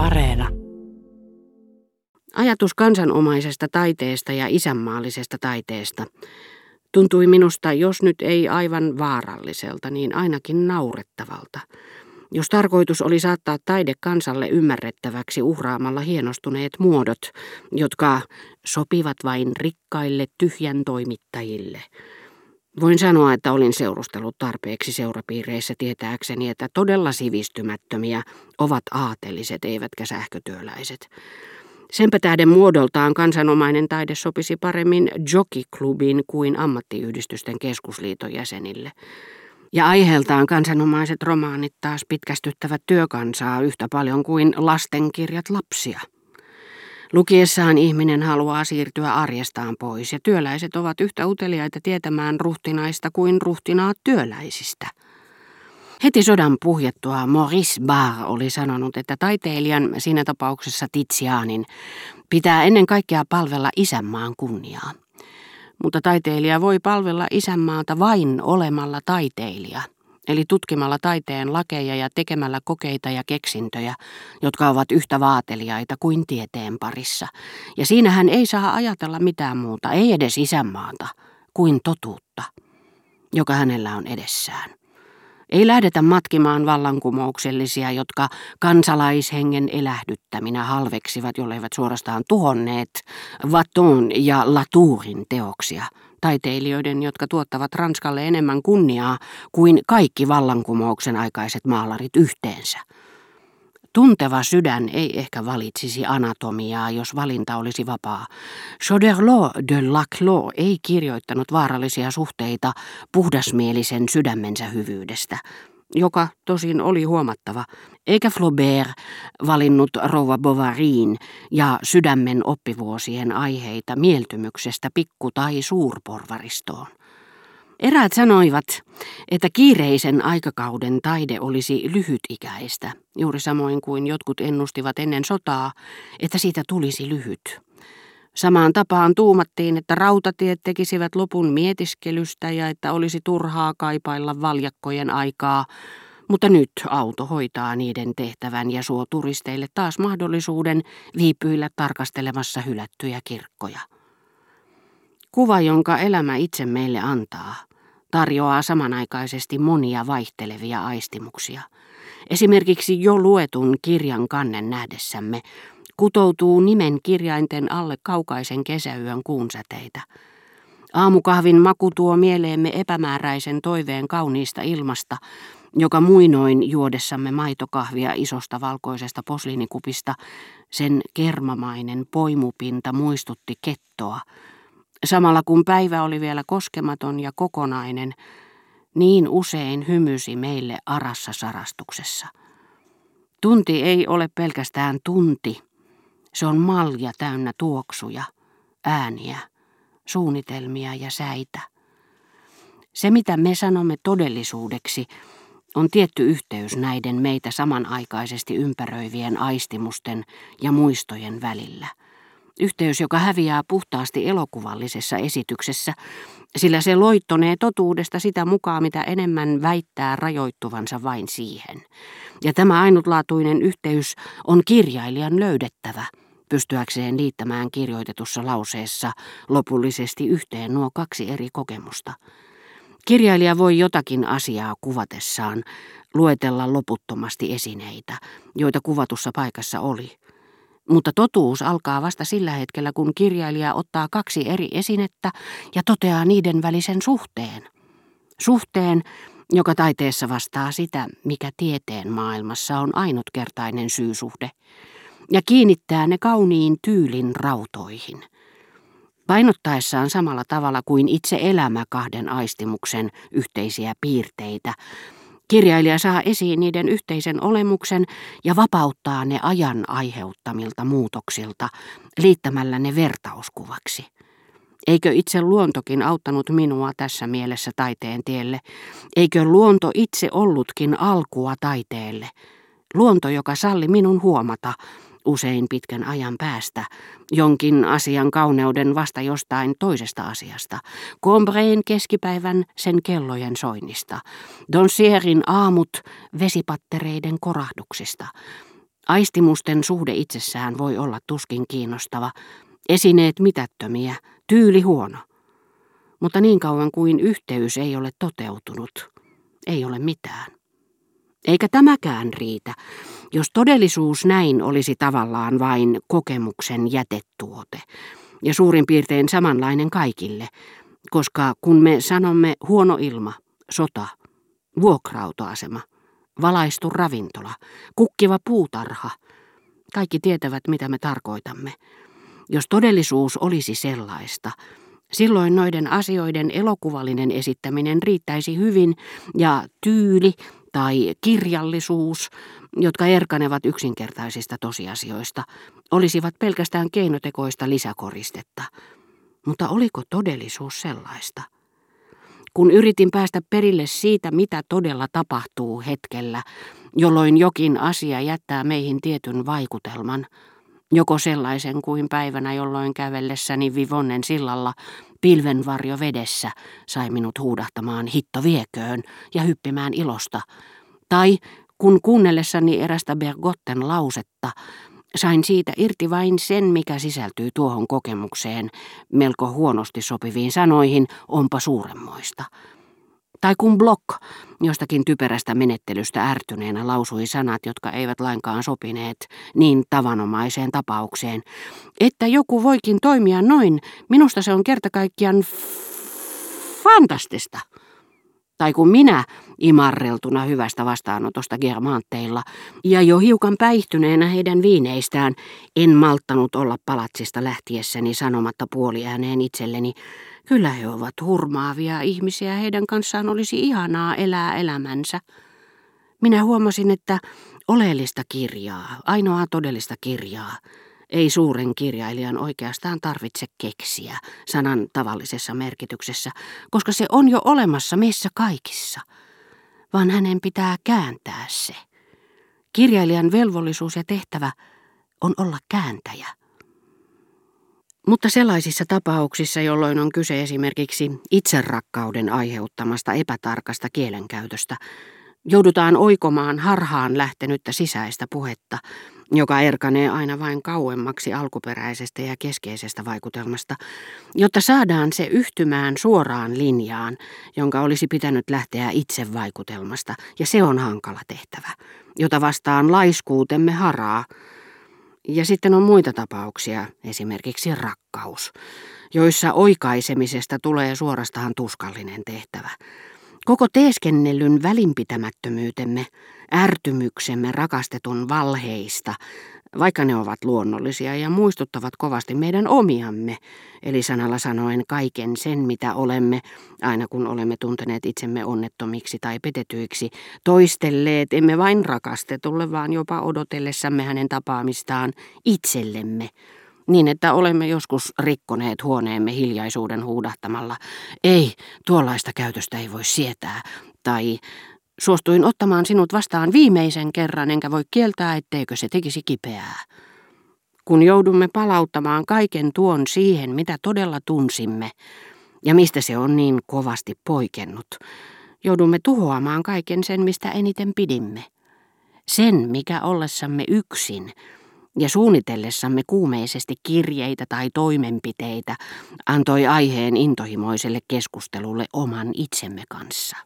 Areena. Ajatus kansanomaisesta taiteesta ja isänmaallisesta taiteesta tuntui minusta, jos nyt ei aivan vaaralliselta, niin ainakin naurettavalta. Jos tarkoitus oli saattaa taide kansalle ymmärrettäväksi uhraamalla hienostuneet muodot, jotka sopivat vain rikkaille tyhjän toimittajille – Voin sanoa, että olin seurustellut tarpeeksi seurapiireissä tietääkseni, että todella sivistymättömiä ovat aateliset eivätkä sähkötyöläiset. Senpä tähden muodoltaan kansanomainen taide sopisi paremmin jockeyklubin kuin ammattiyhdistysten keskusliiton jäsenille. Ja aiheeltaan kansanomaiset romaanit taas pitkästyttävät työkansaa yhtä paljon kuin lastenkirjat lapsia. Lukiessaan ihminen haluaa siirtyä arjestaan pois ja työläiset ovat yhtä uteliaita tietämään ruhtinaista kuin ruhtinaat työläisistä. Heti sodan puhjettua Maurice Barr oli sanonut, että taiteilijan, siinä tapauksessa Tizianin, pitää ennen kaikkea palvella isänmaan kunniaa. Mutta taiteilija voi palvella isänmaata vain olemalla taiteilija – eli tutkimalla taiteen lakeja ja tekemällä kokeita ja keksintöjä, jotka ovat yhtä vaateliaita kuin tieteen parissa. Ja siinä hän ei saa ajatella mitään muuta, ei edes isänmaata, kuin totuutta, joka hänellä on edessään. Ei lähdetä matkimaan vallankumouksellisia, jotka kansalaishengen elähdyttäminä halveksivat, jolleivät suorastaan tuhonneet Vaton ja Latourin teoksia – taiteilijoiden, jotka tuottavat Ranskalle enemmän kunniaa kuin kaikki vallankumouksen aikaiset maalarit yhteensä. Tunteva sydän ei ehkä valitsisi anatomiaa, jos valinta olisi vapaa. Choderlos de Laclos ei kirjoittanut vaarallisia suhteita puhdasmielisen sydämensä hyvyydestä joka tosin oli huomattava, eikä Flaubert valinnut rouva Bovaryin ja sydämen oppivuosien aiheita mieltymyksestä pikku- tai suurporvaristoon. Eräät sanoivat, että kiireisen aikakauden taide olisi lyhytikäistä, juuri samoin kuin jotkut ennustivat ennen sotaa, että siitä tulisi lyhyt. Samaan tapaan tuumattiin, että rautatiet tekisivät lopun mietiskelystä ja että olisi turhaa kaipailla valjakkojen aikaa, mutta nyt auto hoitaa niiden tehtävän ja suo turisteille taas mahdollisuuden viipyillä tarkastelemassa hylättyjä kirkkoja. Kuva, jonka elämä itse meille antaa, tarjoaa samanaikaisesti monia vaihtelevia aistimuksia. Esimerkiksi jo luetun kirjan kannen nähdessämme kutoutuu nimen kirjainten alle kaukaisen kesäyön kuunsäteitä. Aamukahvin maku tuo mieleemme epämääräisen toiveen kauniista ilmasta, joka muinoin juodessamme maitokahvia isosta valkoisesta posliinikupista, sen kermamainen poimupinta muistutti kettoa. Samalla kun päivä oli vielä koskematon ja kokonainen, niin usein hymysi meille arassa sarastuksessa. Tunti ei ole pelkästään tunti, se on malja täynnä tuoksuja, ääniä, suunnitelmia ja säitä. Se, mitä me sanomme todellisuudeksi, on tietty yhteys näiden meitä samanaikaisesti ympäröivien aistimusten ja muistojen välillä. Yhteys, joka häviää puhtaasti elokuvallisessa esityksessä, sillä se loittonee totuudesta sitä mukaan, mitä enemmän väittää rajoittuvansa vain siihen. Ja tämä ainutlaatuinen yhteys on kirjailijan löydettävä – pystyäkseen liittämään kirjoitetussa lauseessa lopullisesti yhteen nuo kaksi eri kokemusta. Kirjailija voi jotakin asiaa kuvatessaan luetella loputtomasti esineitä, joita kuvatussa paikassa oli. Mutta totuus alkaa vasta sillä hetkellä, kun kirjailija ottaa kaksi eri esinettä ja toteaa niiden välisen suhteen. Suhteen, joka taiteessa vastaa sitä, mikä tieteen maailmassa on ainutkertainen syysuhde ja kiinnittää ne kauniin tyylin rautoihin. Painottaessaan samalla tavalla kuin itse elämä kahden aistimuksen yhteisiä piirteitä, kirjailija saa esiin niiden yhteisen olemuksen ja vapauttaa ne ajan aiheuttamilta muutoksilta liittämällä ne vertauskuvaksi. Eikö itse luontokin auttanut minua tässä mielessä taiteen tielle? Eikö luonto itse ollutkin alkua taiteelle? Luonto, joka salli minun huomata, usein pitkän ajan päästä, jonkin asian kauneuden vasta jostain toisesta asiasta, Combreen keskipäivän sen kellojen soinnista, Donsierin aamut vesipattereiden korahduksista, Aistimusten suhde itsessään voi olla tuskin kiinnostava, esineet mitättömiä, tyyli huono. Mutta niin kauan kuin yhteys ei ole toteutunut, ei ole mitään. Eikä tämäkään riitä, jos todellisuus näin olisi tavallaan vain kokemuksen jätetuote ja suurin piirtein samanlainen kaikille, koska kun me sanomme huono ilma, sota, vuokrautoasema, valaistu ravintola, kukkiva puutarha, kaikki tietävät mitä me tarkoitamme. Jos todellisuus olisi sellaista, silloin noiden asioiden elokuvallinen esittäminen riittäisi hyvin ja tyyli tai kirjallisuus, jotka erkanevat yksinkertaisista tosiasioista, olisivat pelkästään keinotekoista lisäkoristetta. Mutta oliko todellisuus sellaista? Kun yritin päästä perille siitä, mitä todella tapahtuu hetkellä, jolloin jokin asia jättää meihin tietyn vaikutelman, joko sellaisen kuin päivänä, jolloin kävellessäni Vivonnen sillalla pilvenvarjo vedessä sai minut huudahtamaan hitto vieköön ja hyppimään ilosta, tai kun kuunnellessani erästä Bergotten lausetta, sain siitä irti vain sen, mikä sisältyy tuohon kokemukseen, melko huonosti sopiviin sanoihin, onpa suuremmoista. Tai kun Block jostakin typerästä menettelystä ärtyneenä lausui sanat, jotka eivät lainkaan sopineet niin tavanomaiseen tapaukseen, että joku voikin toimia noin, minusta se on kertakaikkiaan fantastista. Tai kun minä, imarreltuna hyvästä vastaanotosta germaanteilla ja jo hiukan päihtyneenä heidän viineistään, en malttanut olla palatsista lähtiessäni sanomatta puoliääneen itselleni, kyllä he ovat hurmaavia ihmisiä, heidän kanssaan olisi ihanaa elää elämänsä. Minä huomasin, että oleellista kirjaa, ainoaa todellista kirjaa, ei suuren kirjailijan oikeastaan tarvitse keksiä sanan tavallisessa merkityksessä, koska se on jo olemassa meissä kaikissa, vaan hänen pitää kääntää se. Kirjailijan velvollisuus ja tehtävä on olla kääntäjä. Mutta sellaisissa tapauksissa, jolloin on kyse esimerkiksi itserakkauden aiheuttamasta epätarkasta kielenkäytöstä, joudutaan oikomaan harhaan lähtenyttä sisäistä puhetta, joka erkanee aina vain kauemmaksi alkuperäisestä ja keskeisestä vaikutelmasta, jotta saadaan se yhtymään suoraan linjaan, jonka olisi pitänyt lähteä itse vaikutelmasta, ja se on hankala tehtävä, jota vastaan laiskuutemme haraa. Ja sitten on muita tapauksia, esimerkiksi rakkaus, joissa oikaisemisesta tulee suorastaan tuskallinen tehtävä. Koko teeskennellyn välinpitämättömyytemme, ärtymyksemme rakastetun valheista, vaikka ne ovat luonnollisia ja muistuttavat kovasti meidän omiamme, eli sanalla sanoen kaiken sen, mitä olemme, aina kun olemme tunteneet itsemme onnettomiksi tai petetyiksi, toistelleet emme vain rakastetulle, vaan jopa odotellessamme hänen tapaamistaan itsellemme, niin että olemme joskus rikkoneet huoneemme hiljaisuuden huudahtamalla. Ei, tuollaista käytöstä ei voi sietää. Tai suostuin ottamaan sinut vastaan viimeisen kerran, enkä voi kieltää, etteikö se tekisi kipeää. Kun joudumme palauttamaan kaiken tuon siihen, mitä todella tunsimme, ja mistä se on niin kovasti poikennut, joudumme tuhoamaan kaiken sen, mistä eniten pidimme. Sen, mikä ollessamme yksin, ja suunnitellessamme kuumeisesti kirjeitä tai toimenpiteitä antoi aiheen intohimoiselle keskustelulle oman itsemme kanssa.